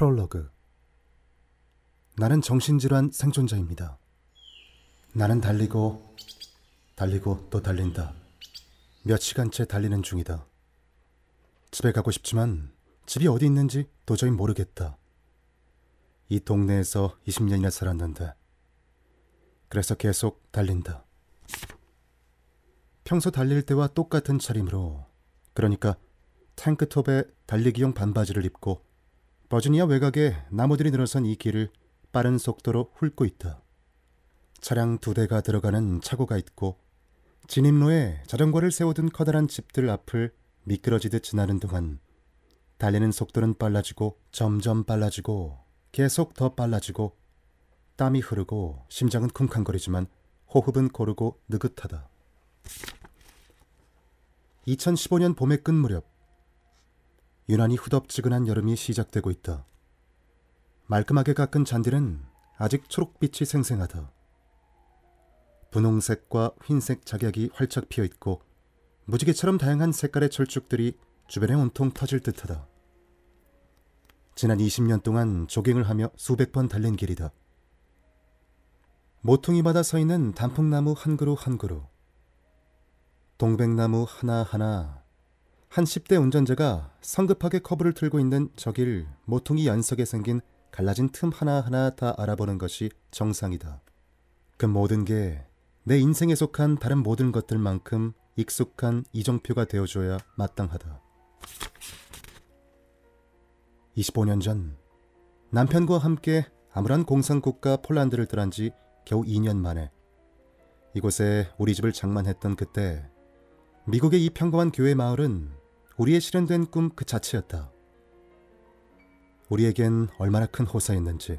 프롤로그 나는 정신질환 생존자입니다. 나는 달리고 달리고 또 달린다. 몇 시간째 달리는 중이다. 집에 가고 싶지만 집이 어디 있는지 도저히 모르겠다. 이 동네에서 20년이나 살았는데 그래서 계속 달린다. 평소 달릴 때와 똑같은 차림으로 그러니까 탱크톱에 달리기용 반바지를 입고 버지니아 외곽에 나무들이 늘어선 이 길을 빠른 속도로 훑고 있다. 차량 두 대가 들어가는 차고가 있고 진입로에 자전거를 세우던 커다란 집들 앞을 미끄러지듯 지나는 동안 달리는 속도는 빨라지고 점점 빨라지고 계속 더 빨라지고 땀이 흐르고 심장은 쿵쾅거리지만 호흡은 고르고 느긋하다. 2015년 봄의 끝 무렵 유난히 후덥지근한 여름이 시작되고 있다. 말끔하게 깎은 잔디는 아직 초록빛이 생생하다. 분홍색과 흰색 작약이 활짝 피어 있고 무지개처럼 다양한 색깔의 철쭉들이 주변에 온통 터질 듯하다. 지난 20년 동안 조깅을 하며 수백 번 달린 길이다. 모퉁이마다 서 있는 단풍나무 한 그루 한 그루, 동백나무 하나하나, 한 10대 운전자가 성급하게 커브를 틀고 있는 저길 모퉁이 연석에 생긴 갈라진 틈 하나하나 다 알아보는 것이 정상이다. 그 모든 게 내 인생에 속한 다른 모든 것들만큼 익숙한 이정표가 되어줘야 마땅하다. 25년 전 남편과 함께 아무런 공산국가 폴란드를 떠난 지 겨우 2년 만에 이곳에 우리 집을 장만했던 그때 미국의 이 평범한 교회 마을은 우리의 실현된 꿈 그 자체였다. 우리에겐 얼마나 큰 호사였는지.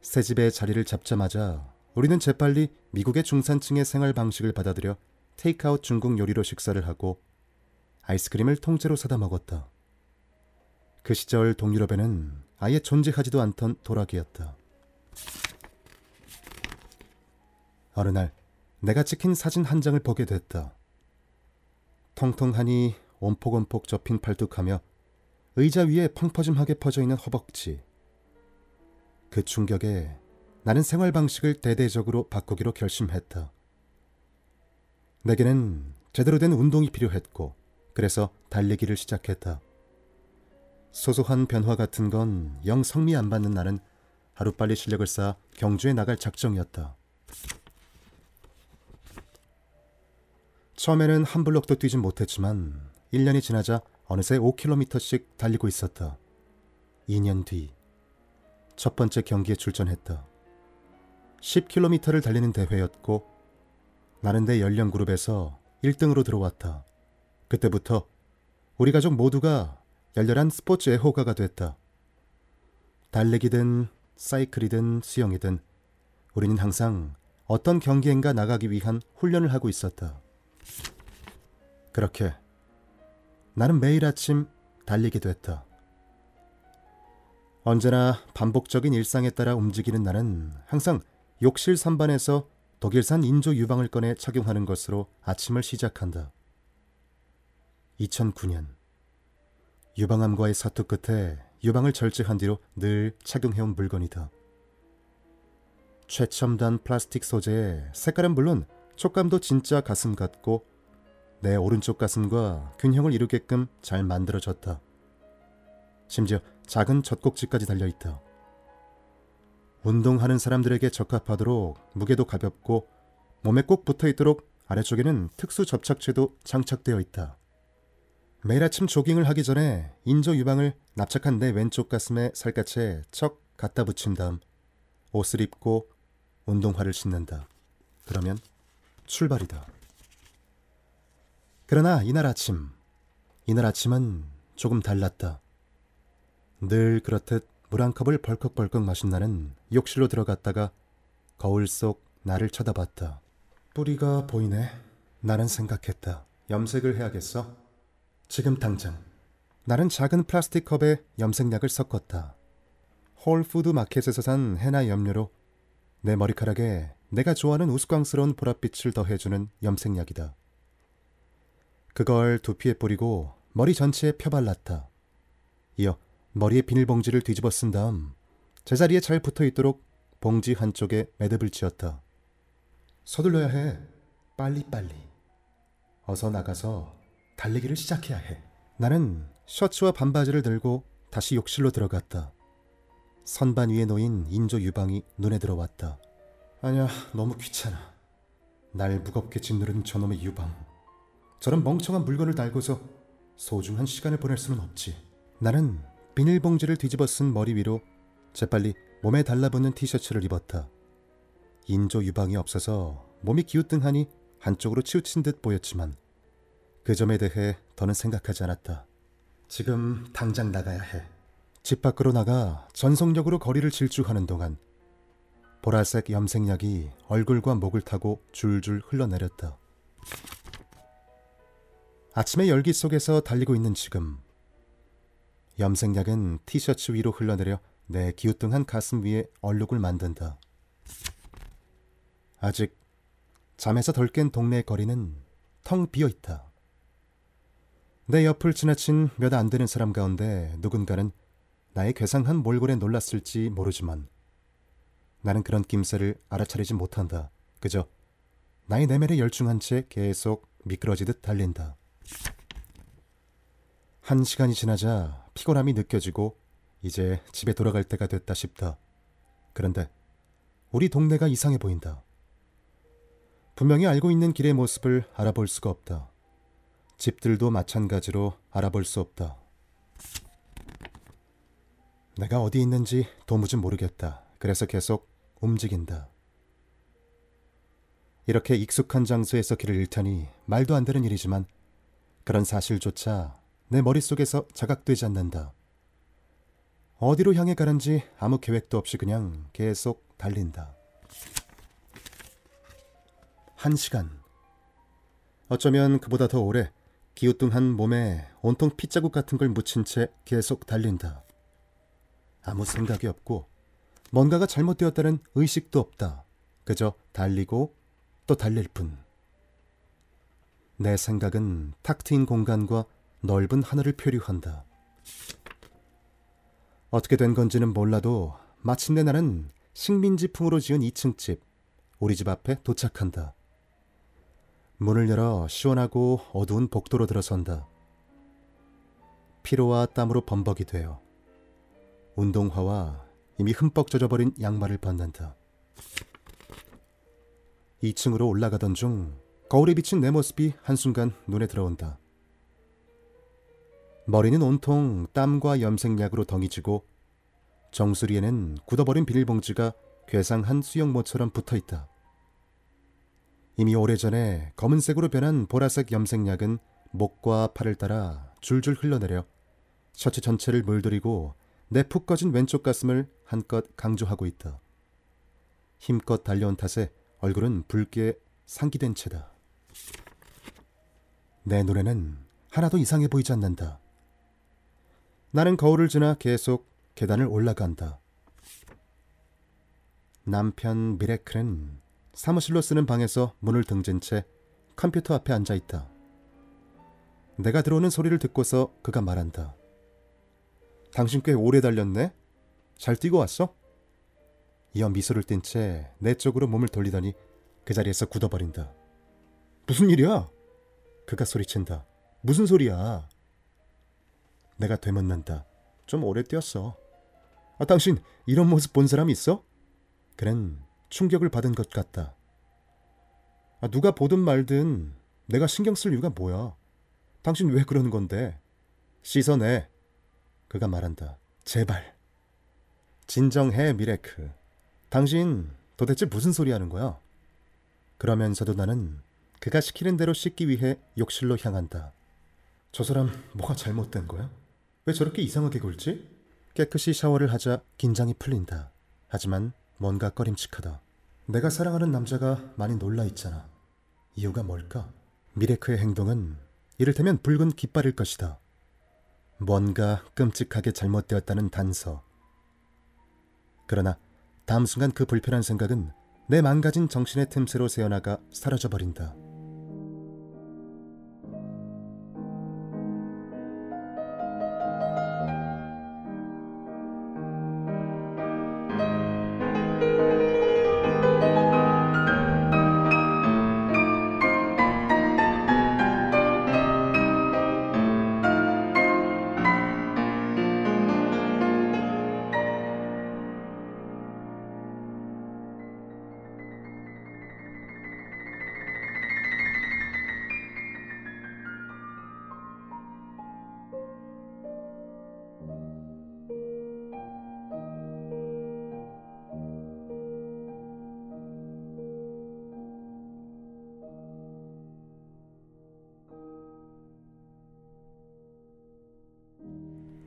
새 집에 자리를 잡자마자 우리는 재빨리 미국의 중산층의 생활 방식을 받아들여 테이크아웃 중국 요리로 식사를 하고 아이스크림을 통째로 사다 먹었다. 그 시절 동유럽에는 아예 존재하지도 않던 도라기였다. 어느 날 내가 찍힌 사진 한 장을 보게 됐다. 통통하니 온폭온폭 접힌 팔뚝하며 의자 위에 펑퍼짐하게 퍼져 있는 허벅지. 그 충격에 나는 생활 방식을 대대적으로 바꾸기로 결심했다. 내게는 제대로 된 운동이 필요했고, 그래서 달리기를 시작했다. 소소한 변화 같은 건 영 성미 안 받는 나는 하루빨리 실력을 쌓아 경주에 나갈 작정이었다. 처음에는 한 블록도 뛰진 못했지만 1년이 지나자 어느새 5km씩 달리고 있었다. 2년 뒤 첫 번째 경기에 출전했다. 10km를 달리는 대회였고 나는 내 연령 그룹에서 1등으로 들어왔다. 그때부터 우리 가족 모두가 열렬한 스포츠 애호가가 됐다. 달리기든 사이클이든 수영이든 우리는 항상 어떤 경기엔가 나가기 위한 훈련을 하고 있었다. 그렇게 나는 매일 아침 달리기도 했다. 언제나 반복적인 일상에 따라 움직이는 나는 항상 욕실 선반에서 독일산 인조 유방을 꺼내 착용하는 것으로 아침을 시작한다. 2009년 유방암과의 사투 끝에 유방을 절제한 뒤로 늘 착용해온 물건이다. 최첨단 플라스틱 소재에 색깔은 물론 촉감도 진짜 가슴 같고 내 오른쪽 가슴과 균형을 이루게끔 잘 만들어졌다. 심지어 작은 젖꼭지까지 달려있다. 운동하는 사람들에게 적합하도록 무게도 가볍고 몸에 꼭 붙어 있도록 아래쪽에는 특수 접착제도 장착되어 있다. 매일 아침 조깅을 하기 전에 인조 유방을 납작한 내 왼쪽 가슴에 살갗에 척 갖다 붙인 다음 옷을 입고 운동화를 신는다. 그러면 출발이다. 그러나 이날 아침, 이날 아침은 조금 달랐다. 늘 그렇듯 물 한 컵을 벌컥벌컥 마신 나는 욕실로 들어갔다가 거울 속 나를 쳐다봤다. 뿌리가 보이네. 나는 생각했다. 염색을 해야겠어. 지금 당장. 나는 작은 플라스틱 컵에 염색약을 섞었다. 홀푸드 마켓에서 산 헤나 염료로 내 머리카락에 내가 좋아하는 우스꽝스러운 보랏빛을 더해주는 염색약이다. 그걸 두피에 뿌리고 머리 전체에 펴발랐다. 이어 머리에 비닐봉지를 뒤집어 쓴 다음 제자리에 잘 붙어 있도록 봉지 한쪽에 매듭을 지었다. 서둘러야 해. 빨리빨리. 어서 나가서 달리기를 시작해야 해. 나는 셔츠와 반바지를 들고 다시 욕실로 들어갔다. 선반 위에 놓인 인조 유방이 눈에 들어왔다. 아니야, 너무 귀찮아. 날 무겁게 짓누른 저놈의 유방. 저런 멍청한 물건을 달고서 소중한 시간을 보낼 수는 없지. 나는 비닐봉지를 뒤집어 쓴 머리 위로 재빨리 몸에 달라붙는 티셔츠를 입었다. 인조 유방이 없어서 몸이 기우뚱하니 한쪽으로 치우친 듯 보였지만 그 점에 대해 더는 생각하지 않았다. 지금 당장 나가야 해. 집 밖으로 나가 전속력으로 거리를 질주하는 동안 보라색 염색약이 얼굴과 목을 타고 줄줄 흘러내렸다. 아침의 열기 속에서 달리고 있는 지금 염색약은 티셔츠 위로 흘러내려 내 기우뚱한 가슴 위에 얼룩을 만든다. 아직 잠에서 덜 깬 동네 거리는 텅 비어 있다. 내 옆을 지나친 몇 안 되는 사람 가운데 누군가는 나의 괴상한 몰골에 놀랐을지 모르지만 나는 그런 낌새를 알아차리지 못한다. 그저 나의 내면에 열중한 채 계속 미끄러지듯 달린다. 한 시간이 지나자 피곤함이 느껴지고 이제 집에 돌아갈 때가 됐다 싶다. 그런데 우리 동네가 이상해 보인다. 분명히 알고 있는 길의 모습을 알아볼 수가 없다. 집들도 마찬가지로 알아볼 수 없다. 내가 어디 있는지 도무지 모르겠다. 그래서 계속 움직인다. 이렇게 익숙한 장소에서 길을 잃다니 말도 안 되는 일이지만 그런 사실조차 내 머릿속에서 자각되지 않는다. 어디로 향해 가는지 아무 계획도 없이 그냥 계속 달린다. 한 시간. 어쩌면 그보다 더 오래 기우뚱한 몸에 온통 핏자국 같은 걸 묻힌 채 계속 달린다. 아무 생각이 없고 뭔가가 잘못되었다는 의식도 없다. 그저 달리고 또 달릴 뿐. 내 생각은 탁 트인 공간과 넓은 하늘을 표류한다. 어떻게 된 건지는 몰라도 마침내 나는 식민지풍으로 지은 2층 집, 우리 집 앞에 도착한다. 문을 열어 시원하고 어두운 복도로 들어선다. 피로와 땀으로 범벅이 되어 운동화와 이미 흠뻑 젖어버린 양말을 벗는다. 2층으로 올라가던 중 거울에 비친 내 모습이 한순간 눈에 들어온다. 머리는 온통 땀과 염색약으로 덩이지고 정수리에는 굳어버린 비닐봉지가 괴상한 수영모처럼 붙어 있다. 이미 오래전에 검은색으로 변한 보라색 염색약은 목과 팔을 따라 줄줄 흘러내려 셔츠 전체를 물들이고 내 푹 꺼진 왼쪽 가슴을 한껏 강조하고 있다. 힘껏 달려온 탓에 얼굴은 붉게 상기된 채다. 내 눈에는 하나도 이상해 보이지 않는다. 나는 거울을 지나 계속 계단을 올라간다. 남편 미레클은 사무실로 쓰는 방에서 문을 등진 채 컴퓨터 앞에 앉아 있다. 내가 들어오는 소리를 듣고서 그가 말한다. 당신 꽤 오래 달렸네? 잘 뛰고 왔어? 이어 미소를 띤 채 내 쪽으로 몸을 돌리더니 그 자리에서 굳어버린다. 무슨 일이야? 그가 소리친다. 무슨 소리야? 내가 되묻는다. 좀 오래 뛰었어. 아, 당신 이런 모습 본 사람 있어? 그는 충격을 받은 것 같다. 아, 누가 보든 말든 내가 신경 쓸 이유가 뭐야? 당신 왜 그러는 건데? 씻어내. 그가 말한다. 제발. 진정해, 미레크. 당신 도대체 무슨 소리 하는 거야? 그러면서도 나는 그가 시키는 대로 씻기 위해 욕실로 향한다. 저 사람 뭐가 잘못된 거야? 왜 저렇게 이상하게 굴지? 깨끗이 샤워를 하자 긴장이 풀린다. 하지만 뭔가 꺼림칙하다. 내가 사랑하는 남자가 많이 놀라 있잖아. 이유가 뭘까? 미레크의 행동은 이를테면 붉은 깃발일 것이다. 뭔가 끔찍하게 잘못되었다는 단서. 그러나 다음 순간 그 불편한 생각은 내 망가진 정신의 틈새로 새어나가 사라져버린다.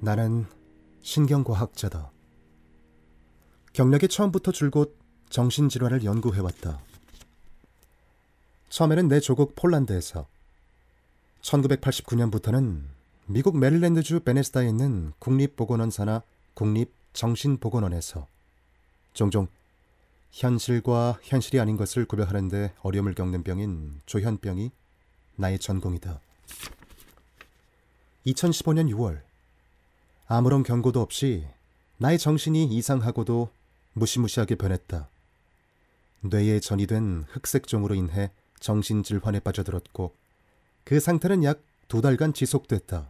나는 신경과학자다. 경력이 처음부터 줄곧 정신질환을 연구해왔다. 처음에는 내 조국 폴란드에서 1989년부터는 미국 메릴랜드주 베네스다에 있는 국립보건원사나 국립정신보건원에서 종종 현실과 현실이 아닌 것을 구별하는데 어려움을 겪는 병인 조현병이 나의 전공이다. 2015년 6월 아무런 경고도 없이 나의 정신이 이상하고도 무시무시하게 변했다. 뇌에 전이된 흑색종으로 인해 정신 질환에 빠져들었고 그 상태는 약 두 달간 지속됐다.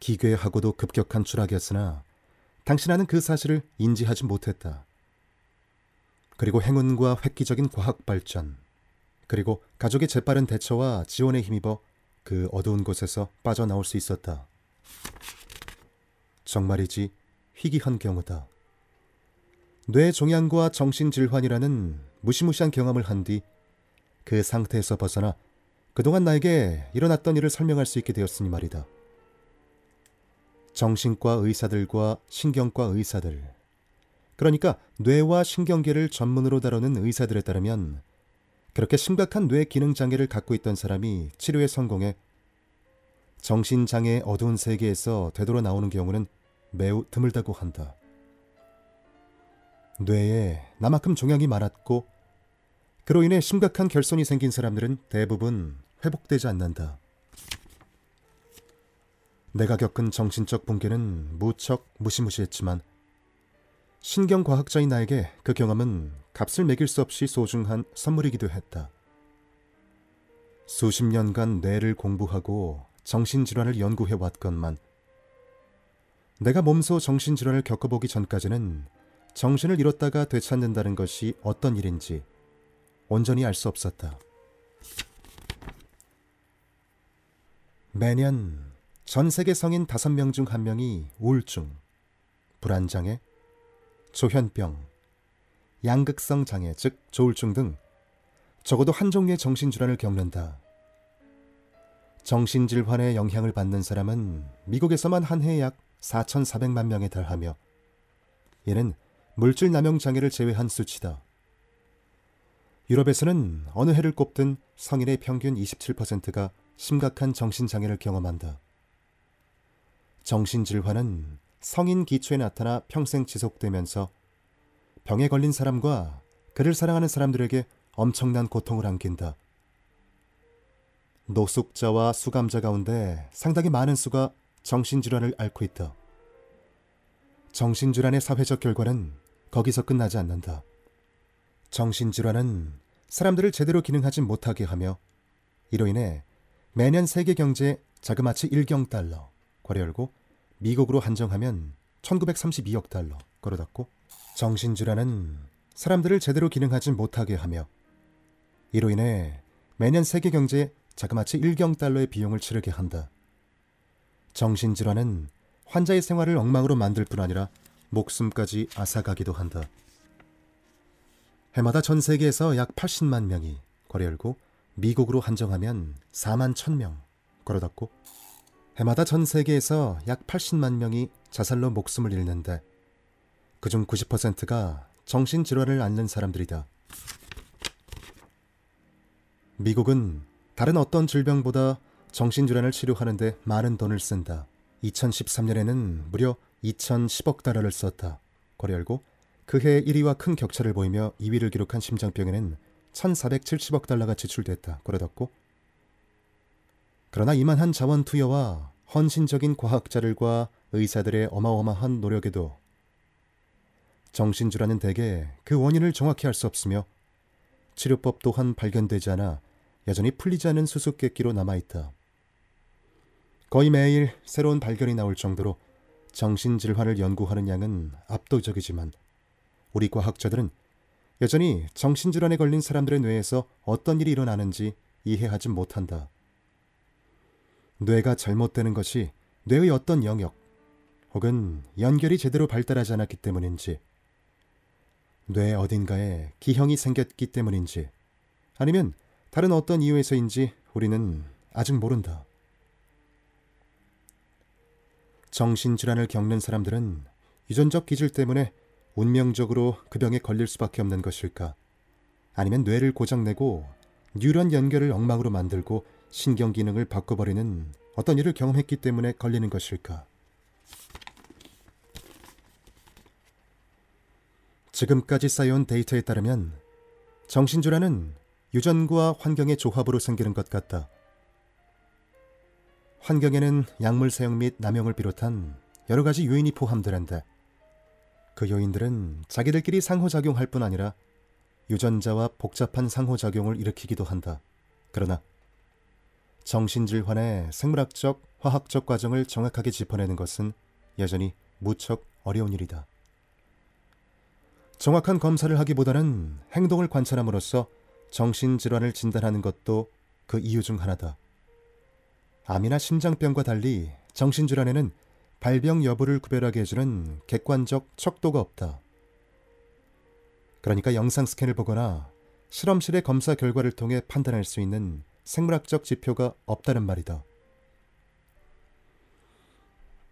기괴하고도 급격한 추락이었으나 당신아는 그 사실을 인지하지 못했다. 그리고 행운과 획기적인 과학 발전, 그리고 가족의 재빠른 대처와 지원에 힘입어 그 어두운 곳에서 빠져나올 수 있었다. 정말이지 희귀한 경우다. 뇌 종양과 정신질환이라는 무시무시한 경험을 한 뒤 그 상태에서 벗어나 그동안 나에게 일어났던 일을 설명할 수 있게 되었으니 말이다. 정신과 의사들과 신경과 의사들, 그러니까 뇌와 신경계를 전문으로 다루는 의사들에 따르면 그렇게 심각한 뇌 기능 장애를 갖고 있던 사람이 치료에 성공해 정신장애의 어두운 세계에서 되돌아 나오는 경우는 매우 드물다고 한다. 뇌에 나만큼 종양이 많았고 그로 인해 심각한 결손이 생긴 사람들은 대부분 회복되지 않는다. 내가 겪은 정신적 붕괴는 무척 무시무시했지만 신경과학자인 나에게 그 경험은 값을 매길 수 없이 소중한 선물이기도 했다. 수십 년간 뇌를 공부하고 정신질환을 연구해 왔건만 내가 몸소 정신질환을 겪어보기 전까지는 정신을 잃었다가 되찾는다는 것이 어떤 일인지 온전히 알 수 없었다. 매년 전 세계 성인 5명 중 1명이 우울증, 불안장애, 조현병, 양극성 장애, 즉 조울증 등 적어도 한 종류의 정신질환을 겪는다. 정신질환의 영향을 받는 사람은 미국에서만 한 해 약 4,400만 명에 달하며 이는 물질 남용 장애를 제외한 수치다. 유럽에서는 어느 해를 꼽든 성인의 평균 27%가 심각한 정신장애를 경험한다. 정신질환은 성인 기초에 나타나 평생 지속되면서 병에 걸린 사람과 그를 사랑하는 사람들에게 엄청난 고통을 안긴다. 노숙자와 수감자 가운데 상당히 많은 수가 정신질환을 앓고 있다. 정신질환의 사회적 결과는 거기서 끝나지 않는다. 정신질환은 사람들을 제대로 기능하지 못하게 하며 이로 인해 매년 세계 경제 자그마치 1경 달러 거래 열고 미국으로 한정하면 1932억 달러 거래 닫고 정신질환은 사람들을 제대로 기능하지 못하게 하며 이로 인해 매년 세계 경제 자그마치 1경 달러의 비용을 치르게 한다. 정신질환은 환자의 생활을 엉망으로 만들 뿐 아니라 목숨까지 앗아가기도 한다. 해마다 전 세계에서 약 80만 명이 거래 열고 미국으로 한정하면 4만 1000명 걸어 닫고 해마다 전 세계에서 약 80만 명이 자살로 목숨을 잃는데 그중 90%가 정신질환을 앓는 사람들이다. 미국은 다른 어떤 질병보다 정신질환을 치료하는데 많은 돈을 쓴다. 2013년에는 무려 2,010억 달러를 썼다. 거래 열고 그해 1위와 큰 격차를 보이며 2위를 기록한 심장병에는 1,470억 달러가 지출됐다. 닫고 그러나 이만한 자원 투여와 헌신적인 과학자들과 의사들의 어마어마한 노력에도 정신질환은 대개 그 원인을 정확히 알 수 없으며 치료법 또한 발견되지 않아 여전히 풀리지 않은 수수께끼로 남아있다. 거의 매일 새로운 발견이 나올 정도로 정신질환을 연구하는 양은 압도적이지만 우리 과학자들은 여전히 정신질환에 걸린 사람들의 뇌에서 어떤 일이 일어나는지 이해하지 못한다. 뇌가 잘못되는 것이 뇌의 어떤 영역 혹은 연결이 제대로 발달하지 않았기 때문인지 뇌 어딘가에 기형이 생겼기 때문인지 아니면 다른 어떤 이유에서인지 우리는 아직 모른다. 정신질환을 겪는 사람들은 유전적 기질 때문에 운명적으로 그 병에 걸릴 수밖에 없는 것일까? 아니면 뇌를 고장내고 뉴런 연결을 엉망으로 만들고 신경 기능을 바꿔버리는 어떤 일을 경험했기 때문에 걸리는 것일까? 지금까지 쌓여온 데이터에 따르면 정신질환은 유전과 환경의 조합으로 생기는 것 같다. 환경에는 약물 사용 및 남용을 비롯한 여러 가지 요인이 포함되는데 그 요인들은 자기들끼리 상호작용할 뿐 아니라 유전자와 복잡한 상호작용을 일으키기도 한다. 그러나 정신질환의 생물학적, 화학적 과정을 정확하게 짚어내는 것은 여전히 무척 어려운 일이다. 정확한 검사를 하기보다는 행동을 관찰함으로써 정신질환을 진단하는 것도 그 이유 중 하나다. 암이나 심장병과 달리 정신질환에는 발병 여부를 구별하게 해주는 객관적 척도가 없다. 그러니까 영상 스캔을 보거나 실험실의 검사 결과를 통해 판단할 수 있는 생물학적 지표가 없다는 말이다.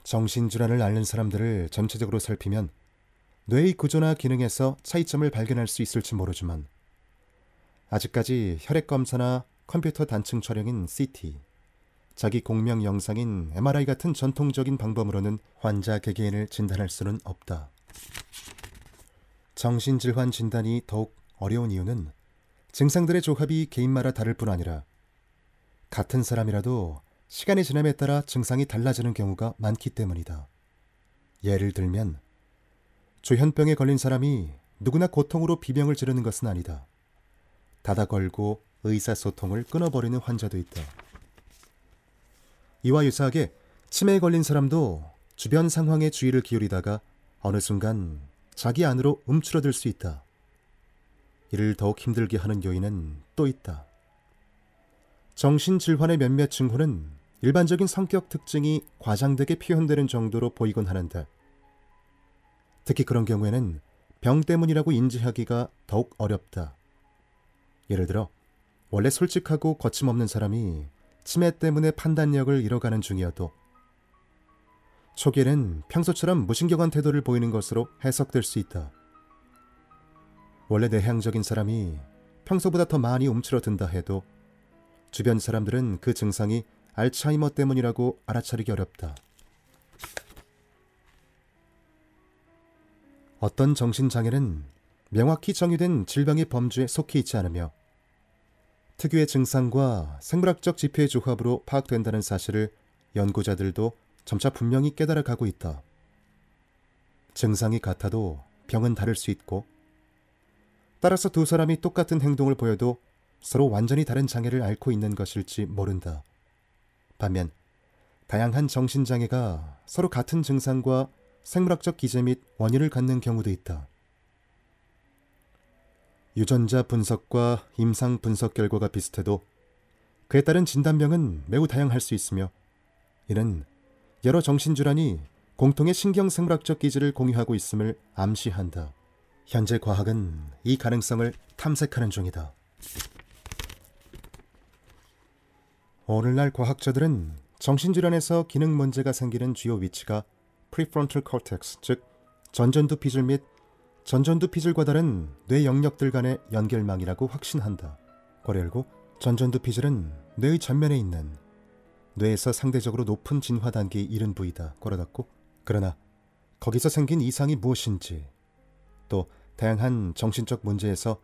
정신질환을 앓는 사람들을 전체적으로 살피면 뇌의 구조나 기능에서 차이점을 발견할 수 있을지 모르지만 아직까지 혈액 검사나 컴퓨터 단층 촬영인 CT, 자기 공명 영상인 MRI 같은 전통적인 방법으로는 환자 개개인을 진단할 수는 없다. 정신질환 진단이 더욱 어려운 이유는 증상들의 조합이 개인마다 다를 뿐 아니라 같은 사람이라도 시간이 지남에 따라 증상이 달라지는 경우가 많기 때문이다. 예를 들면 조현병에 걸린 사람이 누구나 고통으로 비명을 지르는 것은 아니다. 닫아 걸고 의사소통을 끊어버리는 환자도 있다. 이와 유사하게 치매에 걸린 사람도 주변 상황에 주의를 기울이다가 어느 순간 자기 안으로 움츠러들 수 있다. 이를 더욱 힘들게 하는 요인은 또 있다. 정신질환의 몇몇 증후는 일반적인 성격 특징이 과장되게 표현되는 정도로 보이곤 하는데 특히 그런 경우에는 병 때문이라고 인지하기가 더욱 어렵다. 예를 들어 원래 솔직하고 거침없는 사람이 치매 때문에 판단력을 잃어가는 중이어도 초기에는 평소처럼 무신경한 태도를 보이는 것으로 해석될 수 있다. 원래 내향적인 사람이 평소보다 더 많이 움츠러든다 해도 주변 사람들은 그 증상이 알츠하이머 때문이라고 알아차리기 어렵다. 어떤 정신장애는 명확히 정의된 질병의 범주에 속해 있지 않으며 특유의 증상과 생물학적 지표의 조합으로 파악된다는 사실을 연구자들도 점차 분명히 깨달아 가고 있다. 증상이 같아도 병은 다를 수 있고 따라서 두 사람이 똑같은 행동을 보여도 서로 완전히 다른 장애를 앓고 있는 것일지 모른다. 반면 다양한 정신장애가 서로 같은 증상과 생물학적 기제 및 원인을 갖는 경우도 있다. 유전자 분석과 임상 분석 결과가 비슷해도 그에 따른 진단명은 매우 다양할 수 있으며 이는 여러 정신질환이 공통의 신경생물학적 기질을 공유하고 있음을 암시한다. 현재 과학은 이 가능성을 탐색하는 중이다. 오늘날 과학자들은 정신질환에서 기능 문제가 생기는 주요 위치가 prefrontal cortex, 즉 전전두 피질 및 전전두 피질과 다른 뇌 영역들 간의 연결망이라고 확신한다. 괄호 열고 전전두 피질은 뇌의 전면에 있는 뇌에서 상대적으로 높은 진화 단계에 이른 부위다. 괄호 닫고 그러나 거기서 생긴 이상이 무엇인지 또 다양한 정신적 문제에서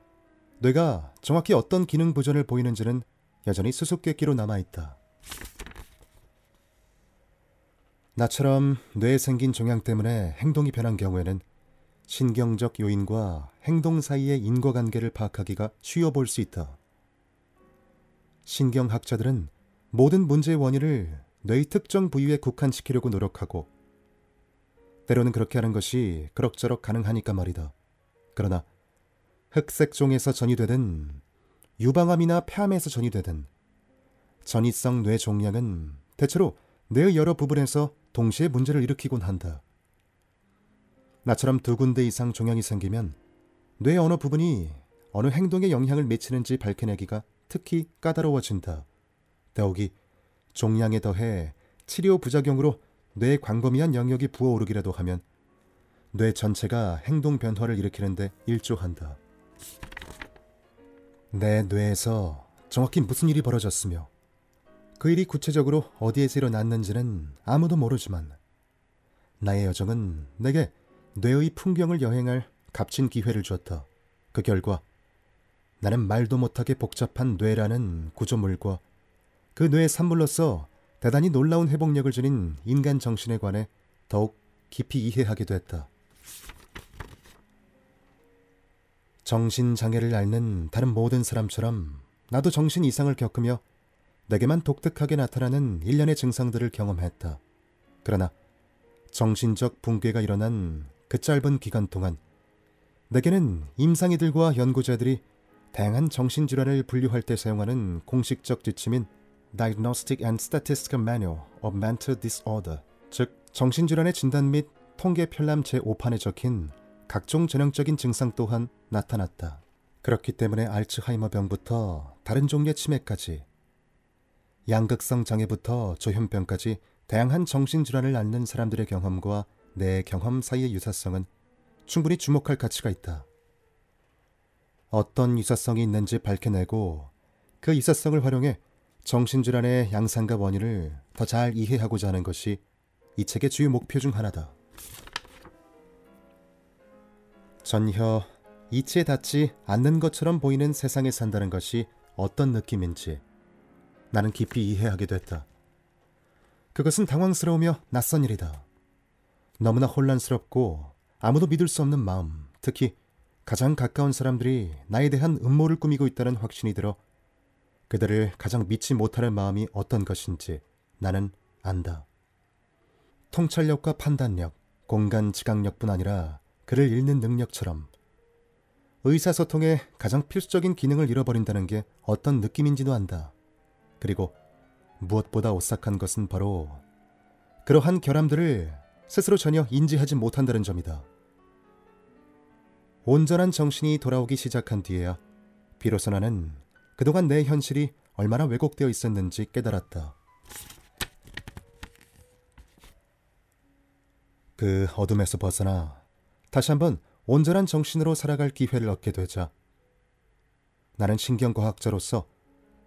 뇌가 정확히 어떤 기능 부전을 보이는지는 여전히 수수께끼로 남아있다. 나처럼 뇌에 생긴 종양 때문에 행동이 변한 경우에는 신경적 요인과 행동 사이의 인과관계를 파악하기가 쉬워 보일 수 있다. 신경학자들은 모든 문제의 원인을 뇌의 특정 부위에 국한시키려고 노력하고 때로는 그렇게 하는 것이 그럭저럭 가능하니까 말이다. 그러나 흑색종에서 전이되든 유방암이나 폐암에서 전이되든 전이성 뇌 종양은 대체로 뇌의 여러 부분에서 동시에 문제를 일으키곤 한다. 나처럼 두 군데 이상 종양이 생기면 뇌 어느 부분이 어느 행동에 영향을 미치는지 밝혀내기가 특히 까다로워진다. 더욱이 종양에 더해 치료 부작용으로 뇌의 광범위한 영역이 부어오르기라도 하면 뇌 전체가 행동 변화를 일으키는데 일조한다. 내 뇌에서 정확히 무슨 일이 벌어졌으며 그 일이 구체적으로 어디에서 일어났는지는 아무도 모르지만 나의 여정은 내게 뇌의 풍경을 여행할 값진 기회를 주었다. 그 결과 나는 말도 못하게 복잡한 뇌라는 구조물과 그 뇌의 산물로서 대단히 놀라운 회복력을 지닌 인간 정신에 관해 더욱 깊이 이해하게 됐다. 정신장애를 앓는 다른 모든 사람처럼 나도 정신 이상을 겪으며 내게만 독특하게 나타나는 일련의 증상들을 경험했다. 그러나 정신적 붕괴가 일어난 그 짧은 기간 동안 내게는 임상이들과 연구자들이 다양한 정신질환을 분류할 때 사용하는 공식적 지침인 Diagnostic and Statistical Manual of Mental Disorder, 즉 정신질환의 진단 및 통계 편람 제5판에 적힌 각종 전형적인 증상 또한 나타났다. 그렇기 때문에 알츠하이머병부터 다른 종류의 치매까지 양극성 장애부터 조현병까지 다양한 정신질환을 앓는 사람들의 경험과 내 경험 사이의 유사성은 충분히 주목할 가치가 있다. 어떤 유사성이 있는지 밝혀내고 그 유사성을 활용해 정신질환의 양상과 원인을 더 잘 이해하고자 하는 것이 이 책의 주요 목표 중 하나다. 전혀 이치에 닿지 않는 것처럼 보이는 세상에 산다는 것이 어떤 느낌인지 나는 깊이 이해하게 됐다. 그것은 당황스러우며 낯선 일이다. 너무나 혼란스럽고 아무도 믿을 수 없는 마음, 특히 가장 가까운 사람들이 나에 대한 음모를 꾸미고 있다는 확신이 들어 그들을 가장 믿지 못하는 마음이 어떤 것인지 나는 안다. 통찰력과 판단력, 공간 지각력뿐 아니라 그를 읽는 능력처럼 의사소통의 가장 필수적인 기능을 잃어버린다는 게 어떤 느낌인지도 안다. 그리고 무엇보다 오싹한 것은 바로 그러한 결함들을 스스로 전혀 인지하지 못한다는 점이다. 온전한 정신이 돌아오기 시작한 뒤에야 비로소 나는 그동안 내 현실이 얼마나 왜곡되어 있었는지 깨달았다. 그 어둠에서 벗어나 다시 한번 온전한 정신으로 살아갈 기회를 얻게 되자 나는 신경과학자로서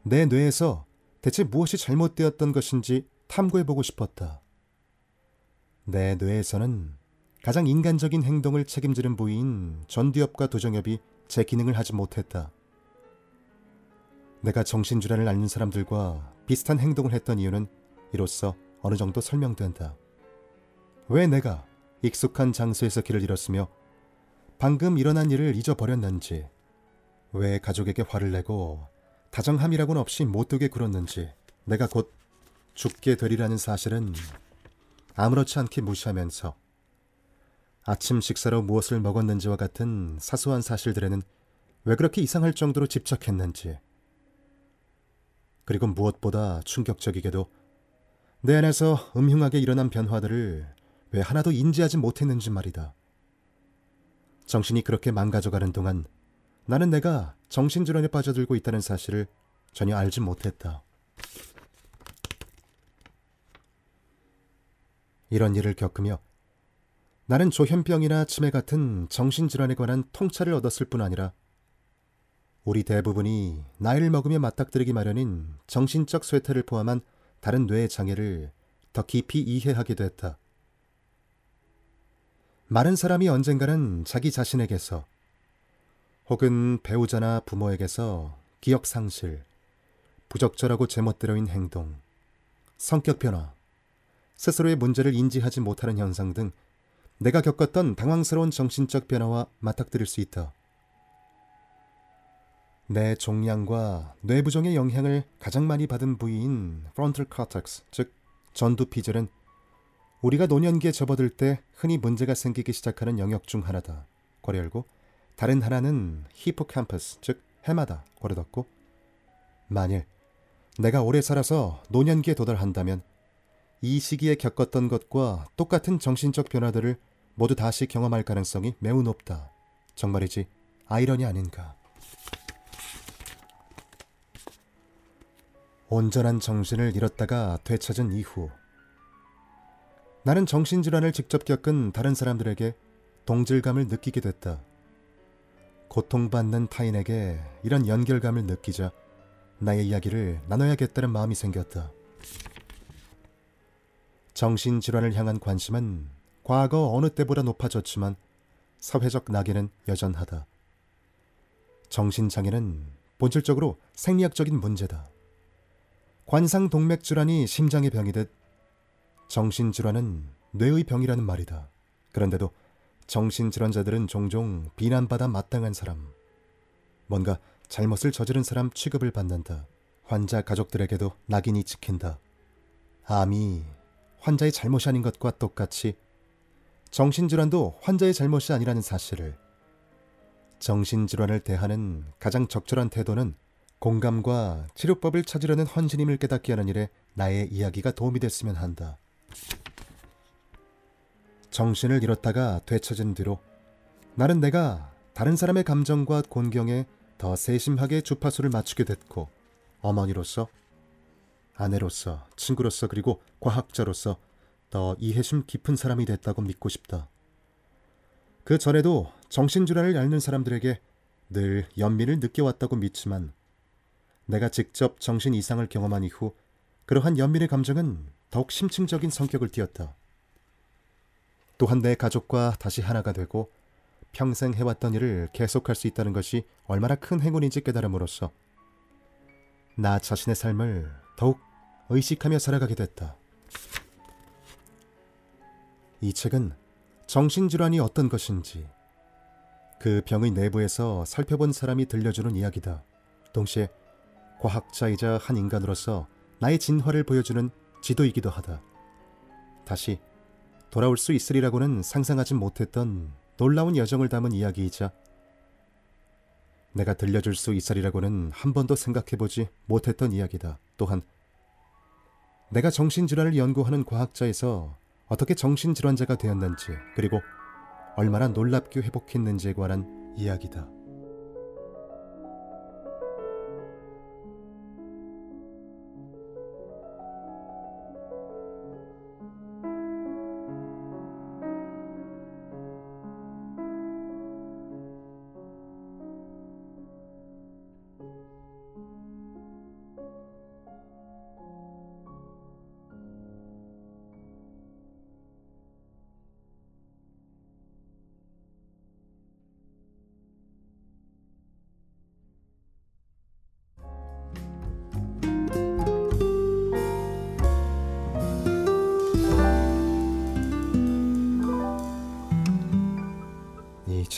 내 뇌에서 대체 무엇이 잘못되었던 것인지 탐구해보고 싶었다. 내 뇌에서는 가장 인간적인 행동을 책임지는 부위인 전두엽과 도정엽이 제 기능을 하지 못했다. 내가 정신질환을 앓는 사람들과 비슷한 행동을 했던 이유는 이로써 어느 정도 설명된다. 왜 내가 익숙한 장소에서 길을 잃었으며 방금 일어난 일을 잊어버렸는지, 왜 가족에게 화를 내고 다정함이라고는 없이 못되게 굴었는지, 내가 곧 죽게 되리라는 사실은 아무렇지 않게 무시하면서 아침 식사로 무엇을 먹었는지와 같은 사소한 사실들에는 왜 그렇게 이상할 정도로 집착했는지, 그리고 무엇보다 충격적이게도 내 안에서 음흉하게 일어난 변화들을 왜 하나도 인지하지 못했는지 말이다. 정신이 그렇게 망가져가는 동안 나는 내가 정신질환에 빠져들고 있다는 사실을 전혀 알지 못했다. 이런 일을 겪으며 나는 조현병이나 치매 같은 정신질환에 관한 통찰을 얻었을 뿐 아니라 우리 대부분이 나이를 먹으며 맞닥뜨리기 마련인 정신적 쇠퇴를 포함한 다른 뇌의 장애를 더 깊이 이해하게 됐다. 많은 사람이 언젠가는 자기 자신에게서 혹은 배우자나 부모에게서 기억 상실, 부적절하고 제멋대로인 행동, 성격 변화, 스스로의 문제를 인지하지 못하는 현상 등 내가 겪었던 당황스러운 정신적 변화와 맞닥뜨릴 수 있다. 내 종양과 뇌부종의 영향을 가장 많이 받은 부위인 frontal cortex, 즉 전두 피젤은 우리가 노년기에 접어들 때 흔히 문제가 생기기 시작하는 영역 중 하나다. 괄호 열고 다른 하나는 히포캠퍼스, 즉 해마다 괄호 닫고 만일 내가 오래 살아서 노년기에 도달한다면 이 시기에 겪었던 것과 똑같은 정신적 변화들을 모두 다시 경험할 가능성이 매우 높다. 정말이지 아이러니 아닌가. 온전한 정신을 잃었다가 되찾은 이후 나는 정신질환을 직접 겪은 다른 사람들에게 동질감을 느끼게 됐다. 고통받는 타인에게 이런 연결감을 느끼자 나의 이야기를 나눠야겠다는 마음이 생겼다. 정신질환을 향한 관심은 과거 어느 때보다 높아졌지만 사회적 낙인은 여전하다. 정신장애는 본질적으로 생리학적인 문제다. 관상동맥 질환이 심장의 병이듯 정신질환은 뇌의 병이라는 말이다. 그런데도 정신질환자들은 종종 비난받아 마땅한 사람, 뭔가 잘못을 저지른 사람 취급을 받는다. 환자 가족들에게도 낙인이 찍힌다. 암이 환자의 잘못이 아닌 것과 똑같이 정신질환도 환자의 잘못이 아니라는 사실을 정신질환을 대하는 가장 적절한 태도는 공감과 치료법을 찾으려는 헌신임을 깨닫게 하는 일에 나의 이야기가 도움이 됐으면 한다. 정신을 잃었다가 되찾은 뒤로 나는 내가 다른 사람의 감정과 곤경에 더 세심하게 주파수를 맞추게 됐고 어머니로서 아내로서 친구로서 그리고 과학자로서 더 이해심 깊은 사람이 됐다고 믿고 싶다. 그 전에도 정신질환을 앓는 사람들에게 늘 연민을 느껴왔다고 믿지만 내가 직접 정신 이상을 경험한 이후 그러한 연민의 감정은 더욱 심층적인 성격을 띠었다. 또한 내 가족과 다시 하나가 되고 평생 해왔던 일을 계속할 수 있다는 것이 얼마나 큰 행운인지 깨달음으로써 나 자신의 삶을 더욱 의식하며 살아가게 됐다. 이 책은 정신질환이 어떤 것인지 그 병의 내부에서 살펴본 사람이 들려주는 이야기다. 동시에 과학자이자 한 인간으로서 나의 진화를 보여주는 지도이기도 하다. 다시 돌아올 수 있으리라고는 상상하지 못했던 놀라운 여정을 담은 이야기이자 내가 들려줄 수 있으리라고는 한 번도 생각해보지 못했던 이야기다. 또한 내가 정신질환을 연구하는 과학자에서 어떻게 정신질환자가 되었는지 그리고 얼마나 놀랍게 회복했는지에 관한 이야기다.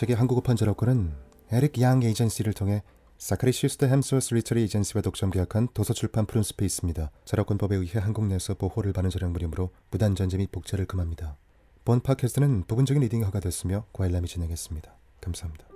책의 한국어 판저로권은 에릭 양 에이전시를 통해 사카리 슈스터 햄스워스 리터리 에이전시와 독점 계약한 도서출판 프린스페이스입니다. 저작권법에 의해 한국 내에서 보호를 받는 저작물이므로 무단 전제 및 복제를 금합니다. 본 팟캐스트는 부분적인 리딩이 허가됐으며 과일람이 진행했습니다. 감사합니다.